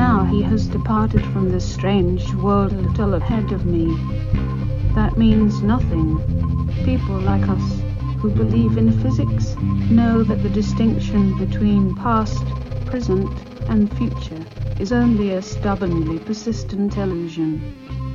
Now he has departed from this strange world a little ahead of me. That means nothing. People like us, who believe in physics, know that the distinction between past, present, and future is only a stubbornly persistent illusion.